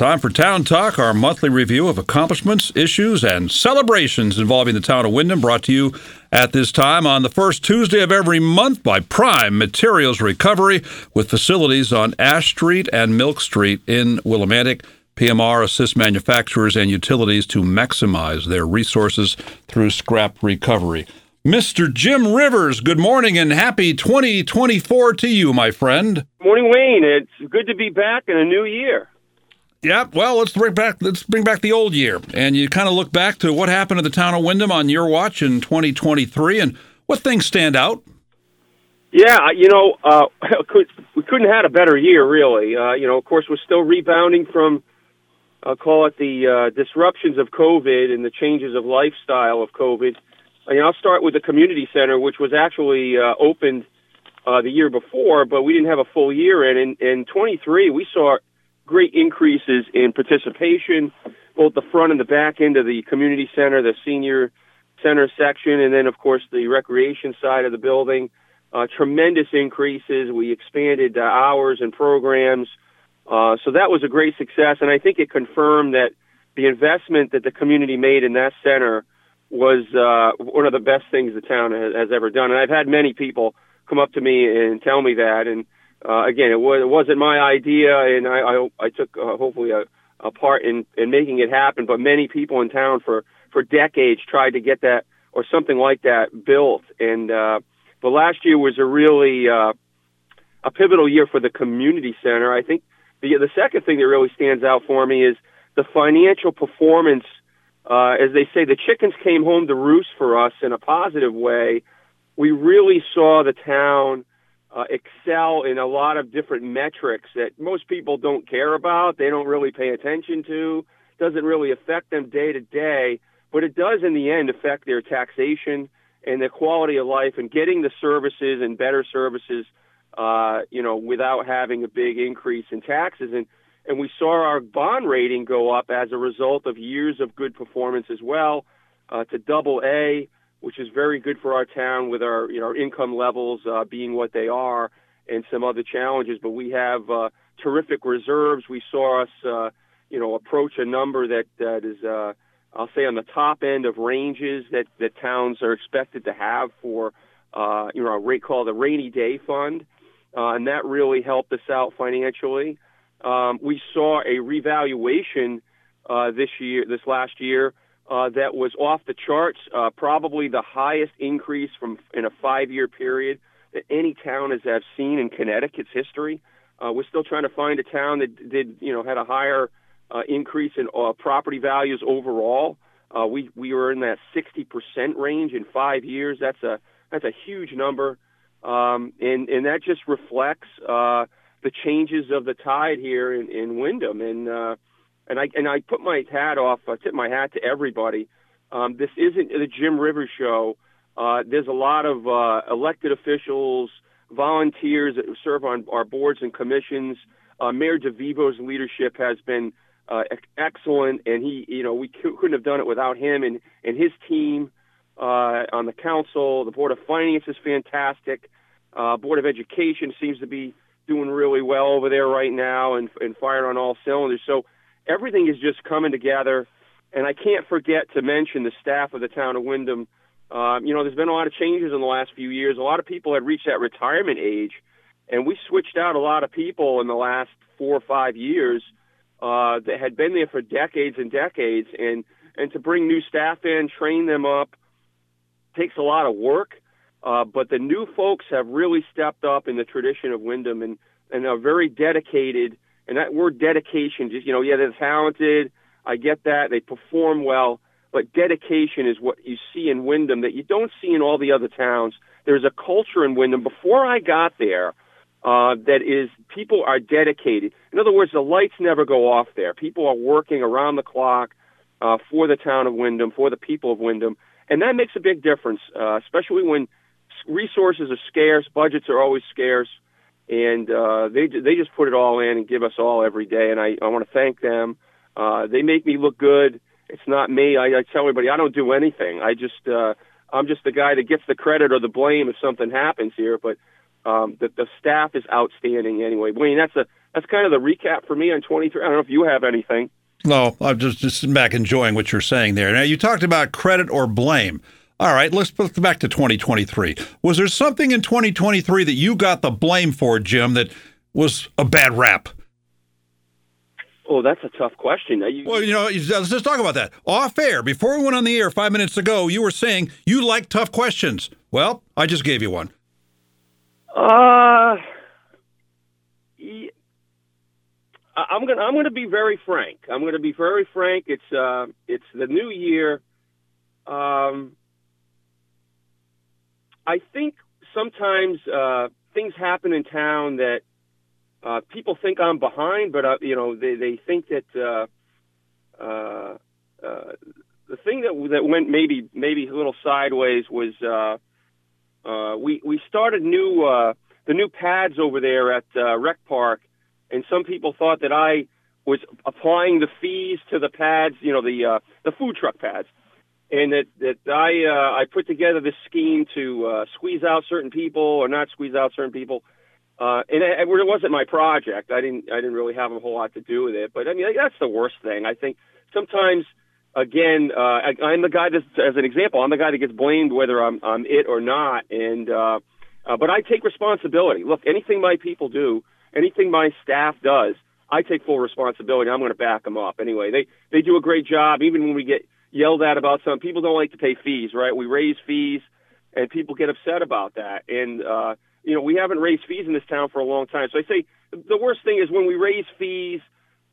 Time for Town Talk, our monthly review of accomplishments, issues, and celebrations involving the town of Windham, brought to you at this time on the first Tuesday of every month by Prime Materials Recovery with facilities on Ash Street and Milk Street in Willimantic. PMR assists manufacturers and utilities to maximize their resources through scrap recovery. Mr. Jim Rivers, good morning and happy 2024 to you, my friend. Morning, Wayne. It's good to be back in a new year. Yeah, well, let's bring back let's bring back the old year, and you kind of look back to what happened to the town of Windham on your watch in 2023, and what things stand out. Yeah, you know, uh, we couldn't have had a better year, really. Uh, you know, of course, we're still rebounding from, uh, call it the uh, disruptions of COVID and the changes of lifestyle of COVID. I mean, I'll start with the community center, which was actually uh, opened uh, the year before, but we didn't have a full year in. In, in 23, we saw great increases in participation, both the front and the back end of the community center, the senior center section, and then, of course, the recreation side of the building. Uh, tremendous increases. We expanded uh, hours and programs. Uh, so that was a great success. And I think it confirmed that the investment that the community made in that center was uh, one of the best things the town has, has ever done. And I've had many people come up to me and tell me that. And uh, again, it, was, it wasn't my idea, and I, I, I took uh, hopefully a, a part in, in making it happen. But many people in town for, for decades tried to get that or something like that built. And uh, but last year was a really uh, a pivotal year for the community center. I think the the second thing that really stands out for me is the financial performance. Uh, as they say, the chickens came home to roost for us in a positive way. We really saw the town uh, excel in a lot of different metrics that most people don't care about. They don't really pay attention to. Doesn't really affect them day to day, but it does in the end affect their taxation and their quality of life and getting the services and better services. Uh, you know, without having a big increase in taxes and and we saw our bond rating go up as a result of years of good performance as well uh, to double A which is very good for our town with our you know our income levels uh, being what they are and some other challenges. But we have uh, terrific reserves. We saw us uh, you know approach a number that that is uh, I'll say on the top end of ranges that that towns are expected to have for uh, you know a rate called the rainy day fund, uh, and that really helped us out financially. Um, we saw a revaluation uh, this year, this last year, uh, that was off the charts, uh, probably the highest increase from in a five-year period that any town has have seen in Connecticut's history. Uh, we're still trying to find a town that did, you know, had a higher uh, increase in uh, property values overall. We we were in that 60% range in five years. That's a that's a huge number, um, and and that just reflects the changes of the tide here in, in Windham. And and I and I put my hat off, I tip my hat to everybody. Um, this isn't the Jim Rivers show. Uh, there's a lot of uh, elected officials, volunteers that serve on our boards and commissions. Uh, Mayor DeVivo's leadership has been uh, excellent, and he, you know, we couldn't have done it without him and and his team uh, on the council. The board of finance is fantastic. Uh, board of education seems to be doing really well over there right now and and firing on all cylinders. So everything is just coming together. And I can't forget to mention the staff of the town of Windham. Um, you know, there's been a lot of changes in the last few years. A lot of people had reached that retirement age, and we switched out a lot of people in the last four or five years uh, that had been there for decades and decades. And and to bring new staff in, train them up, takes a lot of work. Uh, but the new folks have really stepped up in the tradition of Windham and and are very dedicated and that word dedication, just you know, yeah, they're talented. I get that they perform well, but dedication is what you see in Windham that you don't see in all the other towns. There's a culture in Windham. Before I got there, uh, that is people are dedicated. In other words, the lights never go off there. People are working around the clock uh, for the town of Windham, for the people of Windham, and that makes a big difference, uh, especially when resources are scarce, budgets are always scarce and uh, they they just put it all in and give us all every day, and I I want to thank them. Uh, they make me look good. It's not me. I, I tell everybody I don't do anything. I just uh, I'm just the guy that gets the credit or the blame if something happens here. But um, the the staff is outstanding anyway. Wayne, that's a that's kind of the recap for me on 23. I don't know if you have anything. No, I'm just just back enjoying what you're saying there. Now you talked about credit or blame. All right, let's look back to 2023. Was there something in 2023 that you got the blame for, Jim, that was a bad rap? Oh, that's a tough question. You, well, you know, let's just talk about that. Off air, before we went on the air five minutes ago, you were saying you like tough questions. Well, I just gave you one. Uh, I'm gonna I'm gonna be very frank. I'm gonna be very frank. It's uh, it's the new year. Um, I think sometimes uh, things happen in town that uh, people think I'm behind, but uh, you know they they think that uh, uh, uh, the thing that that went maybe maybe a little sideways was uh, uh, we we started new uh, the new pads over there at uh, Rec Park, and some people thought that I was applying the fees to the pads, you know the uh, the food truck pads and that that I uh, I put together this scheme to uh, squeeze out certain people or not squeeze out certain people. Uh, and it, it wasn't my project. I didn't I didn't really have a whole lot to do with it. But I mean that's the worst thing. I think sometimes again uh, I, I'm the guy that as an example I'm the guy that gets blamed whether I'm I'm it or not. And uh, uh, but I take responsibility. Look, anything my people do, anything my staff does, I take full responsibility. I'm going to back them up anyway. They they do a great job even when we get yelled at about some people don't like to pay fees, right? We raise fees and people get upset about that. And, uh, you know, we haven't raised fees in this town for a long time. So I say the worst thing is when we raise fees,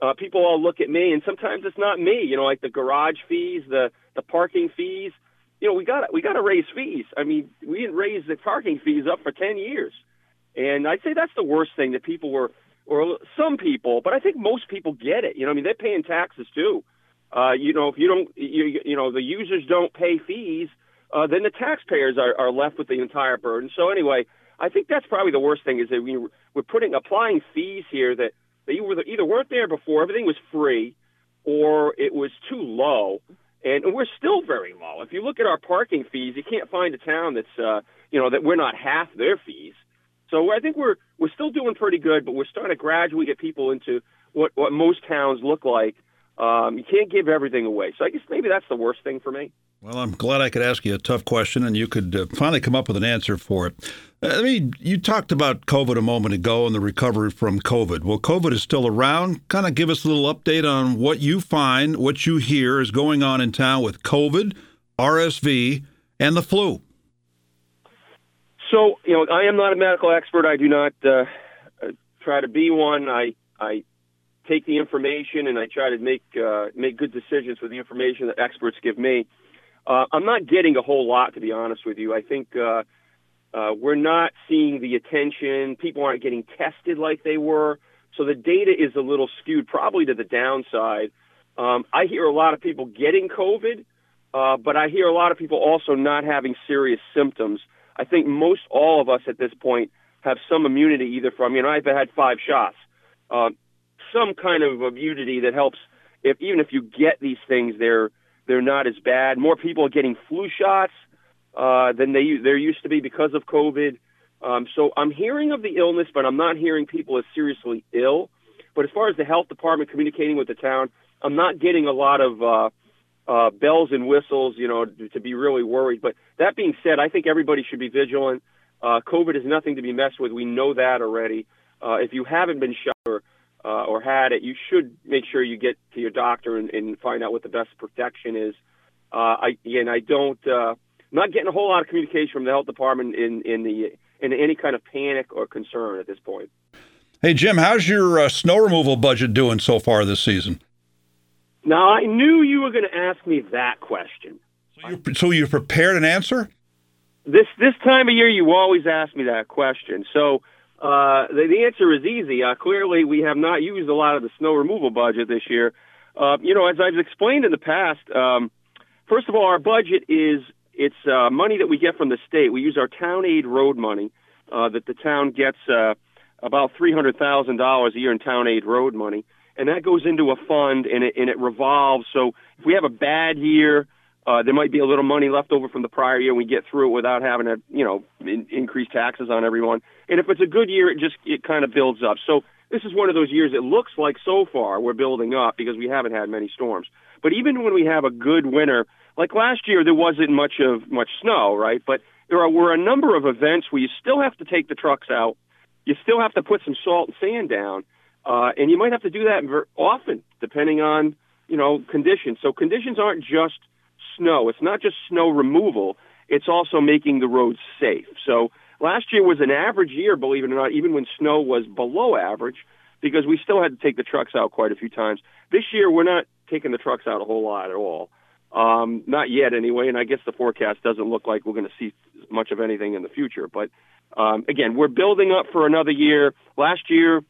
uh, people all look at me and sometimes it's not me, you know, like the garage fees, the, the parking fees, you know, we got we got to raise fees. I mean, we didn't raise the parking fees up for 10 years. And I'd say that's the worst thing that people were, or some people, but I think most people get it. You know, I mean, they're paying taxes too. Uh, you know, if you don't, you, you know, the users don't pay fees, uh, then the taxpayers are, are left with the entire burden. So anyway, I think that's probably the worst thing is that we, we're putting applying fees here that you were either weren't there before, everything was free, or it was too low, and we're still very low. If you look at our parking fees, you can't find a town that's uh, you know that we're not half their fees. So I think we're we're still doing pretty good, but we're starting to gradually get people into what what most towns look like um, you can't give everything away. So I guess maybe that's the worst thing for me. Well, I'm glad I could ask you a tough question and you could uh, finally come up with an answer for it. Uh, I mean, you talked about COVID a moment ago and the recovery from COVID. Well, COVID is still around. Kind of give us a little update on what you find, what you hear is going on in town with COVID, RSV, and the flu. So, you know, I am not a medical expert. I do not uh, uh try to be one. I, I take the information and I try to make uh, make good decisions with the information that experts give me. Uh, I'm not getting a whole lot, to be honest with you. I think uh, uh, we're not seeing the attention. People aren't getting tested like they were, so the data is a little skewed, probably to the downside. Um, I hear a lot of people getting COVID, uh, but I hear a lot of people also not having serious symptoms. I think most all of us at this point have some immunity either from, you know, I've had five shots. Uh, some kind of immunity that helps. If even if you get these things, they're they're not as bad. More people are getting flu shots uh, than they there used to be because of COVID. Um, so I'm hearing of the illness, but I'm not hearing people as seriously ill. But as far as the health department communicating with the town, I'm not getting a lot of uh, uh, bells and whistles, you know, to be really worried. But that being said, I think everybody should be vigilant. Uh, COVID is nothing to be messed with. We know that already. Uh, if you haven't been shot or or had it, you should make sure you get to your doctor and, and find out what the best protection is. Uh, I again, I don't, uh, not getting a whole lot of communication from the health department in in the in any kind of panic or concern at this point. Hey Jim, how's your uh, snow removal budget doing so far this season? Now I knew you were going to ask me that question. So you so you prepared an answer? This this time of year, you always ask me that question. So uh, the, the answer is easy. Uh, clearly, we have not used a lot of the snow removal budget this year. Uh, you know, as I've explained in the past, um, first of all, our budget is it's uh, money that we get from the state. We use our town aid road money uh, that the town gets uh, about three hundred thousand dollars a year in town aid road money, and that goes into a fund and it and it revolves. So if we have a bad year, uh, there might be a little money left over from the prior year. We get through it without having to, you know, in, increase taxes on everyone. And if it's a good year, it just it kind of builds up. So this is one of those years it looks like so far we're building up because we haven't had many storms. But even when we have a good winter, like last year, there wasn't much of much snow, right? But there are, were a number of events where you still have to take the trucks out, you still have to put some salt and sand down, uh, and you might have to do that very often, depending on you know conditions. So conditions aren't just snow; it's not just snow removal; it's also making the roads safe. So last year was an average year, believe it or not, even when snow was below average, because we still had to take the trucks out quite a few times. This year, we're not taking the trucks out a whole lot at all. Um, not yet, anyway, and I guess the forecast doesn't look like we're going to see much of anything in the future. But um, again, we're building up for another year. Last year,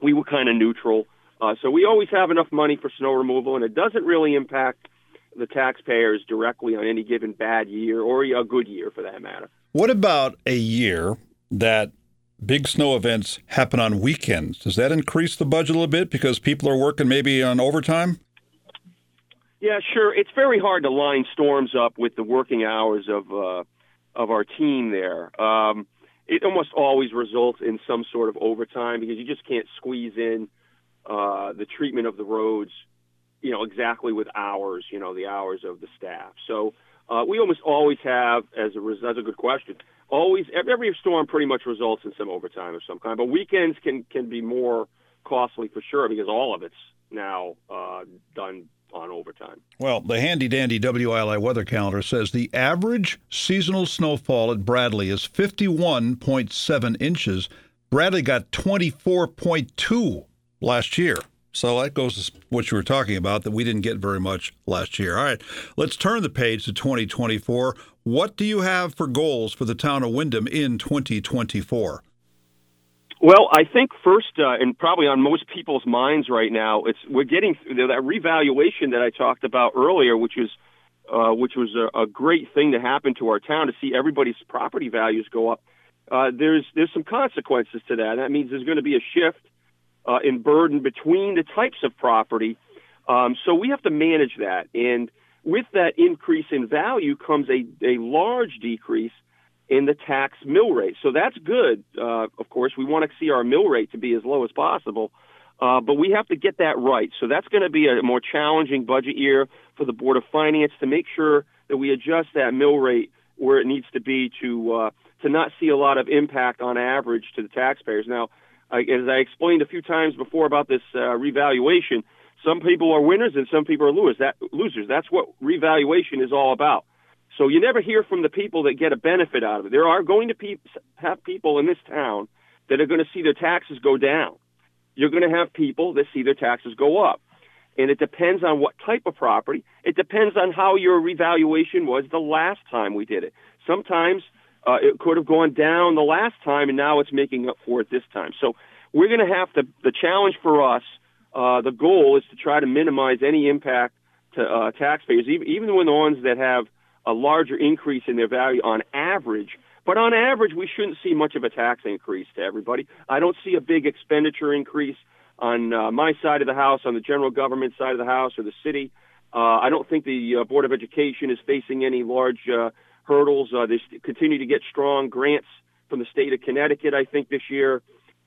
we were kind of neutral. Uh, so we always have enough money for snow removal, and it doesn't really impact the taxpayers directly on any given bad year or a good year for that matter. What about a year that big snow events happen on weekends? Does that increase the budget a little bit because people are working maybe on overtime? Yeah, sure. It's very hard to line storms up with the working hours of uh, of our team there. Um, it almost always results in some sort of overtime because you just can't squeeze in uh, the treatment of the roads, you know, exactly with hours, you know, the hours of the staff. So uh, we almost always have, as a that's a good question. Always, every storm pretty much results in some overtime of some kind. But weekends can can be more costly for sure because all of it's now uh, done on overtime. Well, the handy dandy WILI weather calendar says the average seasonal snowfall at Bradley is 51.7 inches. Bradley got 24.2 last year. So that goes to what you were talking about that we didn't get very much last year. All right, let's turn the page to 2024. What do you have for goals for the town of Windham in 2024? Well, I think first, uh, and probably on most people's minds right now, it's we're getting that revaluation that I talked about earlier, which is uh, which was a, a great thing to happen to our town to see everybody's property values go up. Uh, there's there's some consequences to that. That means there's going to be a shift uh, in burden between the types of property. Um, so we have to manage that, and with that increase in value comes a, a large decrease in the tax mill rate. So that's good. Uh, of course, we want to see our mill rate to be as low as possible, uh, but we have to get that right. So that's going to be a more challenging budget year for the Board of Finance to make sure that we adjust that mill rate where it needs to be to uh, to not see a lot of impact on average to the taxpayers. Now, As I explained a few times before about this uh, revaluation, some people are winners and some people are losers. That losers. That's what revaluation is all about. So you never hear from the people that get a benefit out of it. There are going to pe- have people in this town that are going to see their taxes go down. You're going to have people that see their taxes go up. And it depends on what type of property. It depends on how your revaluation was the last time we did it. Sometimes uh, it could have gone down the last time, and now it's making up for it this time. So we're going to have to. The challenge for us, uh, the goal is to try to minimize any impact to uh, taxpayers, even, even the ones that have a larger increase in their value on average. But on average, we shouldn't see much of a tax increase to everybody. I don't see a big expenditure increase on uh, my side of the house, on the general government side of the house, or the city. Uh, I don't think the uh, Board of Education is facing any large uh, hurdles. Uh, they continue to get strong grants from the state of Connecticut, I think, this year.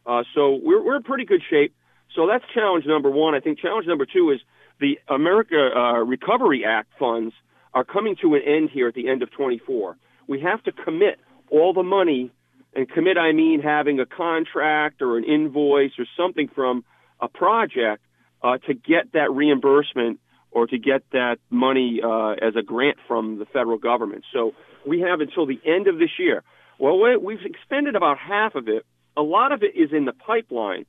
Uh, so we're, we're in pretty good shape. So that's challenge number one. I think challenge number two is the America uh, Recovery Act funds are coming to an end here at the end of 24. We have to commit all the money, and commit I mean having a contract or an invoice or something from a project uh, to get that reimbursement or to get that money uh, as a grant from the federal government. So we have until the end of this year. Well, we've expended about half of it. A lot of it is in the pipeline,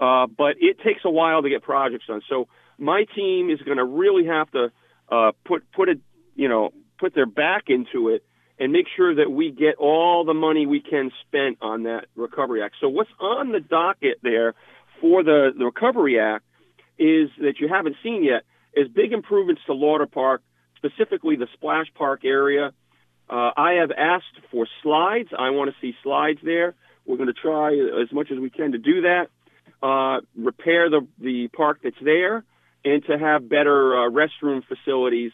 uh, but it takes a while to get projects done. So my team is going to really have to uh, put put a you know, put their back into it and make sure that we get all the money we can spend on that Recovery Act. So what's on the docket there for the, the Recovery Act is that you haven't seen yet is big improvements to Lauter Park, specifically the splash park area. Uh, I have asked for slides. I want to see slides there. We're going to try as much as we can to do that. Uh, repair the the park that's there, and to have better uh, restroom facilities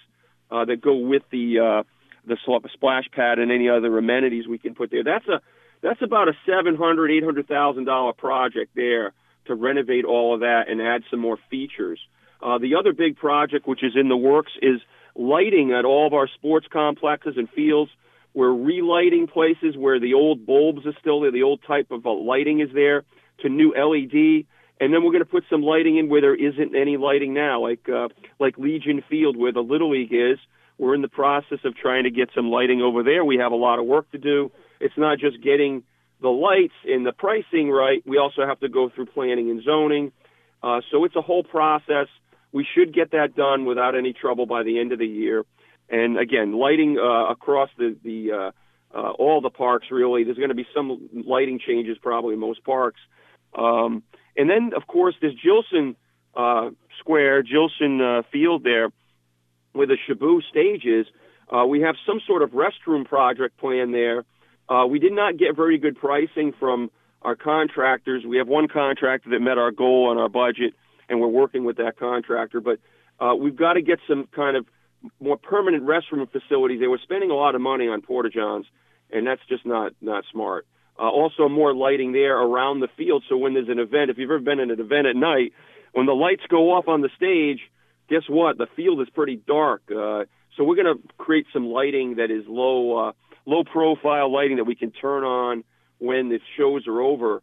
uh, that go with the uh, the splash pad and any other amenities we can put there. That's a that's about a seven hundred eight hundred thousand dollar project there to renovate all of that and add some more features. Uh, the other big project, which is in the works, is lighting at all of our sports complexes and fields. We're relighting places where the old bulbs are still there, the old type of uh, lighting is there, to new LED. And then we're going to put some lighting in where there isn't any lighting now, like uh, like Legion Field where the Little League is. We're in the process of trying to get some lighting over there. We have a lot of work to do. It's not just getting the lights and the pricing right. We also have to go through planning and zoning. Uh, so it's a whole process. We should get that done without any trouble by the end of the year. And again, lighting uh, across the the uh, uh, all the parks really. There's going to be some lighting changes probably in most parks. Um, and then of course there's Jillson uh, Square, Jillson uh, Field there, where the Shaboo stages. Uh, we have some sort of restroom project plan there. Uh, we did not get very good pricing from our contractors. We have one contractor that met our goal on our budget, and we're working with that contractor. But uh, we've got to get some kind of more permanent restroom facilities. They were spending a lot of money on porta johns, and that's just not not smart. Uh, also, more lighting there around the field. So when there's an event, if you've ever been in an event at night, when the lights go off on the stage, guess what? The field is pretty dark. Uh, so we're going to create some lighting that is low uh, low profile lighting that we can turn on when the shows are over,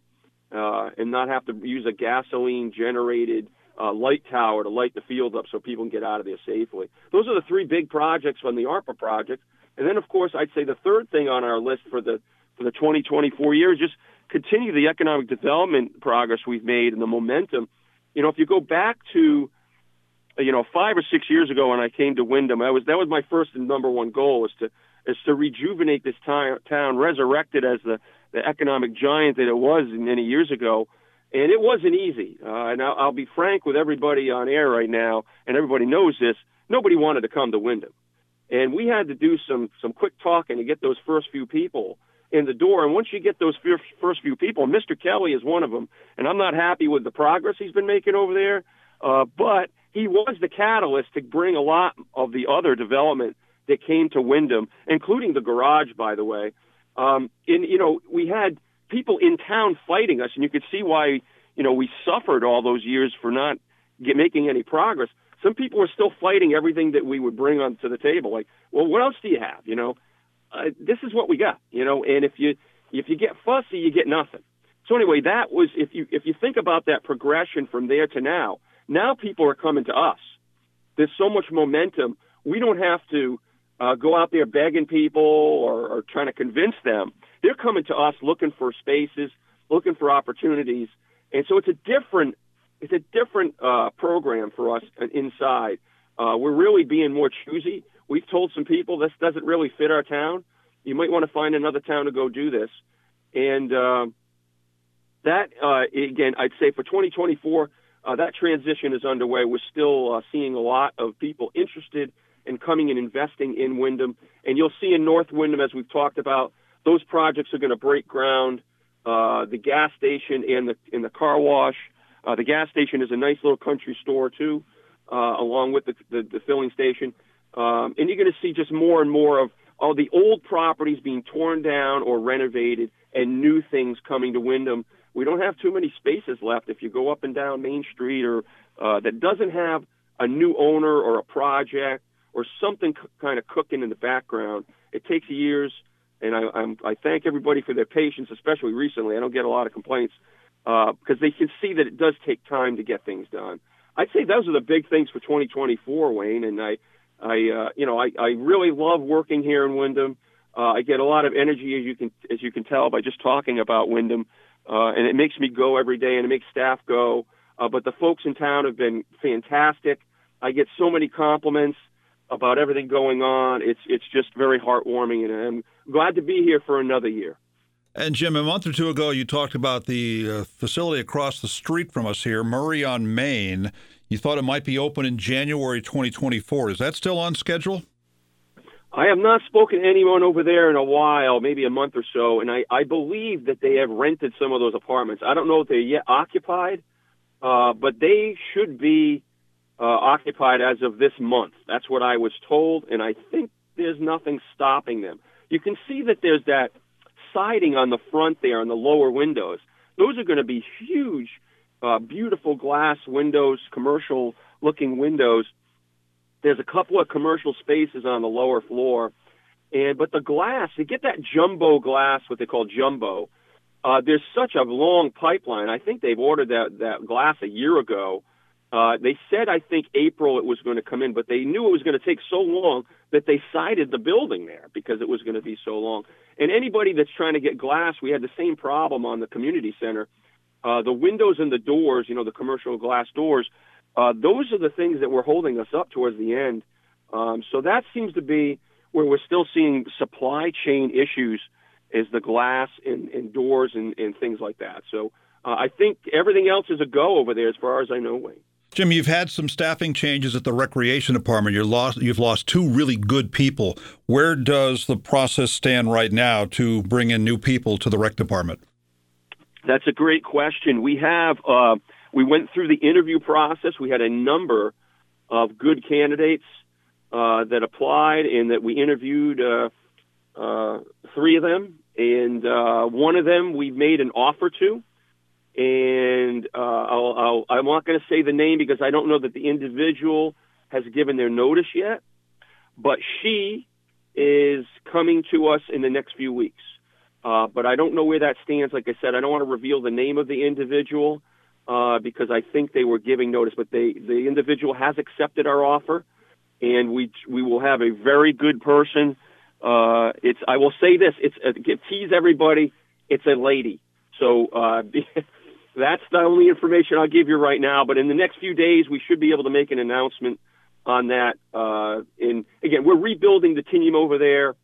uh, and not have to use a gasoline generated uh, light tower to light the field up so people can get out of there safely. Those are the three big projects from the ARPA project. And then, of course, I'd say the third thing on our list for the for the 2024 year is just continue the economic development progress we've made and the momentum. You know, if you go back to you know five or six years ago when I came to Windham, I was that was my first and number one goal was to is to rejuvenate this town resurrect it as the the economic giant that it was many years ago and it wasn't easy. Uh, and I'll, I'll be frank with everybody on air right now, and everybody knows this. Nobody wanted to come to Windham, and we had to do some some quick talking to get those first few people in the door. And once you get those first, few people, Mr. Kelly is one of them, and I'm not happy with the progress he's been making over there. Uh, but he was the catalyst to bring a lot of the other development that came to Windham, including the garage, by the way. Um, and you know, we had people in town fighting us, and you could see why you know we suffered all those years for not get, making any progress. Some people are still fighting everything that we would bring onto the table. Like, well, what else do you have? You know, uh, this is what we got. You know, and if you if you get fussy, you get nothing. So anyway, that was if you if you think about that progression from there to now. Now people are coming to us. There's so much momentum. We don't have to uh, go out there begging people or, or trying to convince them. They're coming to us looking for spaces, looking for opportunities, and so it's a different it's a different uh, program for us inside. Uh, we're really being more choosy. We've told some people this doesn't really fit our town. You might want to find another town to go do this, and uh, that again, I'd say for 2024, uh, that transition is underway. We're still uh, seeing a lot of people interested in coming and investing in Windham, and you'll see in North Windham, as we've talked about, those projects are going to break ground. Uh, the gas station and the in the car wash. Uh, the gas station is a nice little country store too, uh, along with the, the, the filling station. Um, and you're going to see just more and more of all the old properties being torn down or renovated, and new things coming to Windham. We don't have too many spaces left. If you go up and down Main Street, or uh, that doesn't have a new owner or a project or something c- kind of cooking in the background, it takes years and I, I'm, I thank everybody for their patience, especially recently. I don't get a lot of complaints because uh, they can see that it does take time to get things done. I'd say those are the big things for 2024, Wayne. And I, I, uh, you know, I, I really love working here in Windham. Uh, I get a lot of energy, as you can, as you can tell by just talking about Windham, uh, and it makes me go every day, and it makes staff go. Uh, but the folks in town have been fantastic. I get so many compliments about everything going on. It's it's just very heartwarming, and I'm glad to be here for another year. And Jim, a month or two ago, you talked about the uh, facility across the street from us here, Murray on Main. You thought it might be open in January 2024. Is that still on schedule? I have not spoken to anyone over there in a while, maybe a month or so, and I, I believe that they have rented some of those apartments. I don't know if they're yet occupied, uh, but they should be uh, occupied as of this month. That's what I was told, and I think there's nothing stopping them. You can see that there's that siding on the front there on the lower windows. Those are going to be huge uh, beautiful glass windows, commercial looking windows. There's a couple of commercial spaces on the lower floor, and but the glass, you get that jumbo glass, what they call jumbo. Uh, there's such a long pipeline. I think they've ordered that that glass a year ago. Uh, they said I think April it was going to come in, but they knew it was going to take so long that they sided the building there because it was going to be so long. And anybody that's trying to get glass, we had the same problem on the community center. Uh, the windows and the doors, you know, the commercial glass doors, uh, those are the things that were holding us up towards the end. Um, so that seems to be where we're still seeing supply chain issues is the glass and, and doors and, and things like that. So uh, I think everything else is a go over there as far as I know, Wayne. Jim, you've had some staffing changes at the recreation department. You're lost, you've lost two really good people. Where does the process stand right now to bring in new people to the rec department? That's a great question. We have uh, we went through the interview process. We had a number of good candidates uh, that applied and that we interviewed. Uh, uh three of them, and uh, one of them we made an offer to and uh, I'll, I'll, I'm not going to say the name because I don't know that the individual has given their notice yet, but she is coming to us in the next few weeks. Uh, but I don't know where that stands. Like I said, I don't want to reveal the name of the individual uh, because I think they were giving notice. But they, the individual has accepted our offer, and we we will have a very good person. Uh, it's I will say this: it's uh, tease everybody. It's a lady. So uh, that's the only information I'll give you right now. But in the next few days, we should be able to make an announcement on that. Uh, and again, we're rebuilding the team over there.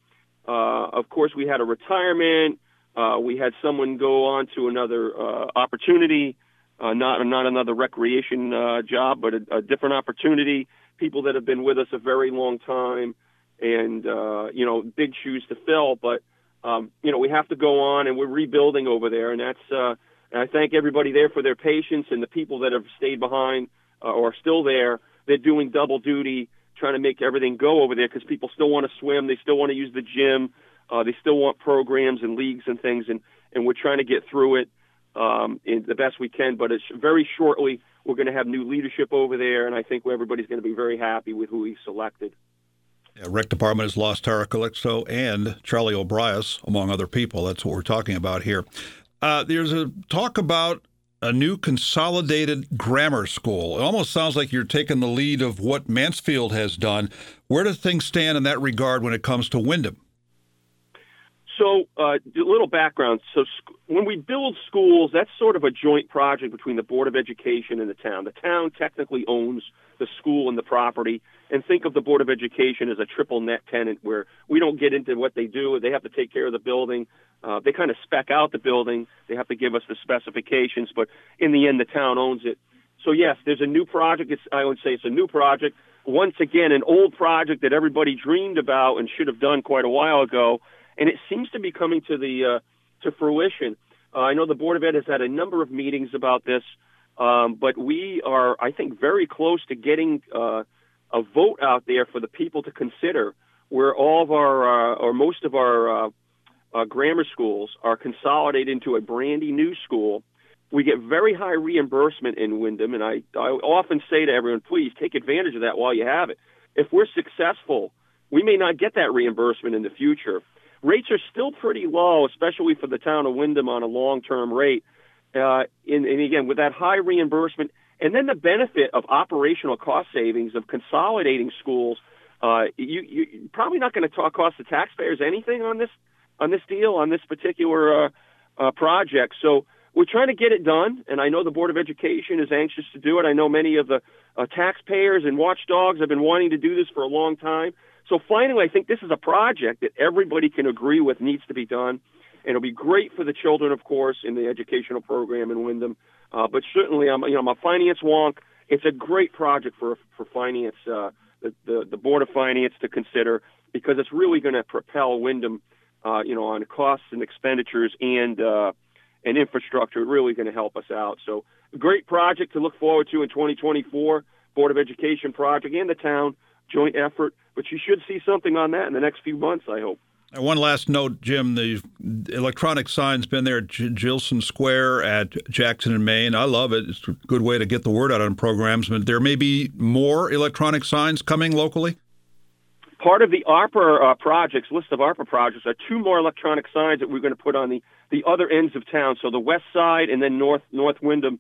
Uh, of course, we had a retirement. Uh, we had someone go on to another uh, opportunity, uh, not not another recreation uh, job, but a, a different opportunity. People that have been with us a very long time, and uh, you know, big shoes to fill. But um, you know, we have to go on, and we're rebuilding over there, and that's uh, and I thank everybody there for their patience and the people that have stayed behind uh, or are still there. They're doing double duty, trying to make everything go over there because people still want to swim, they still want to use the gym, uh, they still want programs and leagues and things, and and we're trying to get through it um, in the best we can. But it's very shortly we're going to have new leadership over there, and I think everybody's going to be very happy with who he selected. Yeah, rec department has lost Tara Calixto and Charlie O'Brias, among other people. That's what we're talking about here. Uh, there's a talk about a new consolidated grammar school. It almost sounds like you're taking the lead of what Mansfield has done. Where do things stand in that regard when it comes to Windham? So, uh, a little background. So, sc- when we build schools, that's sort of a joint project between the Board of Education and the town. The town technically owns the school and the property, and think of the Board of Education as a triple net tenant where we don't get into what they do. They have to take care of the building. Uh, they kind of spec out the building. They have to give us the specifications, but in the end, the town owns it. So yes, there's a new project. It's, I would say it's a new project. Once again, an old project that everybody dreamed about and should have done quite a while ago, and it seems to be coming to the uh, to fruition. Uh, I know the Board of Ed has had a number of meetings about this, um, but we are, I think, very close to getting uh, a vote out there for the people to consider, where all of our uh, or most of our uh, uh, grammar schools are consolidated into a brandy new school. We get very high reimbursement in Windham, and I, I often say to everyone, please take advantage of that while you have it. If we're successful, we may not get that reimbursement in the future. Rates are still pretty low, especially for the town of Windham on a long-term rate. Uh, and, and again, with that high reimbursement, and then the benefit of operational cost savings of consolidating schools, uh, you, you probably not going to cost the taxpayers anything on this on this deal, on this particular uh, uh, project. So we're trying to get it done, and I know the Board of Education is anxious to do it. I know many of the uh, taxpayers and watchdogs have been wanting to do this for a long time. So finally, I think this is a project that everybody can agree with needs to be done. It'll be great for the children, of course, in the educational program in Windham. Uh, but certainly, I'm you know I'm a finance wonk. It's a great project for for finance, uh, the, the the board of finance to consider because it's really going to propel Windham uh, you know, on costs and expenditures and uh, and infrastructure, really going to help us out. So, great project to look forward to in 2024. Board of Education project and the town joint effort, but you should see something on that in the next few months. I hope. One last note, Jim. The electronic sign's been there at Jillson Square at Jackson and Main. I love it. It's a good way to get the word out on programs. But there may be more electronic signs coming locally. Part of the ARPA uh, projects, list of ARPA projects, are two more electronic signs that we're going to put on the, the other ends of town. So the west side and then north North Windham.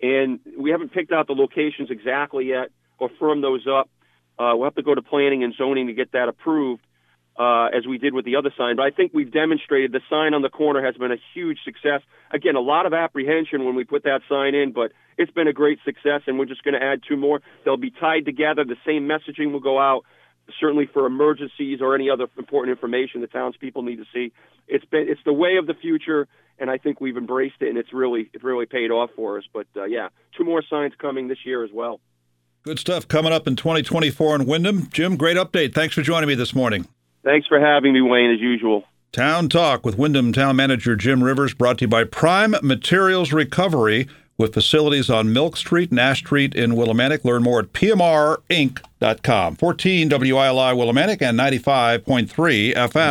And we haven't picked out the locations exactly yet or firmed those up. Uh, we'll have to go to planning and zoning to get that approved, uh, as we did with the other sign. But I think we've demonstrated the sign on the corner has been a huge success. Again, a lot of apprehension when we put that sign in, but it's been a great success, and we're just going to add two more. They'll be tied together. The same messaging will go out, certainly for emergencies or any other important information the townspeople need to see. It's been it's the way of the future, and I think we've embraced it, and it's really it really paid off for us. But uh, yeah, two more signs coming this year as well. Good stuff coming up in 2024 in Windham. Jim, great update. Thanks for joining me this morning. Thanks for having me, Wayne, as usual. Town Talk with Windham Town Manager Jim Rivers, brought to you by Prime Materials Recovery, with facilities on Milk Street, Nash Street in Willimantic. Learn more at pmrinc.com. 14 WILI Willimantic and 95.3 FM.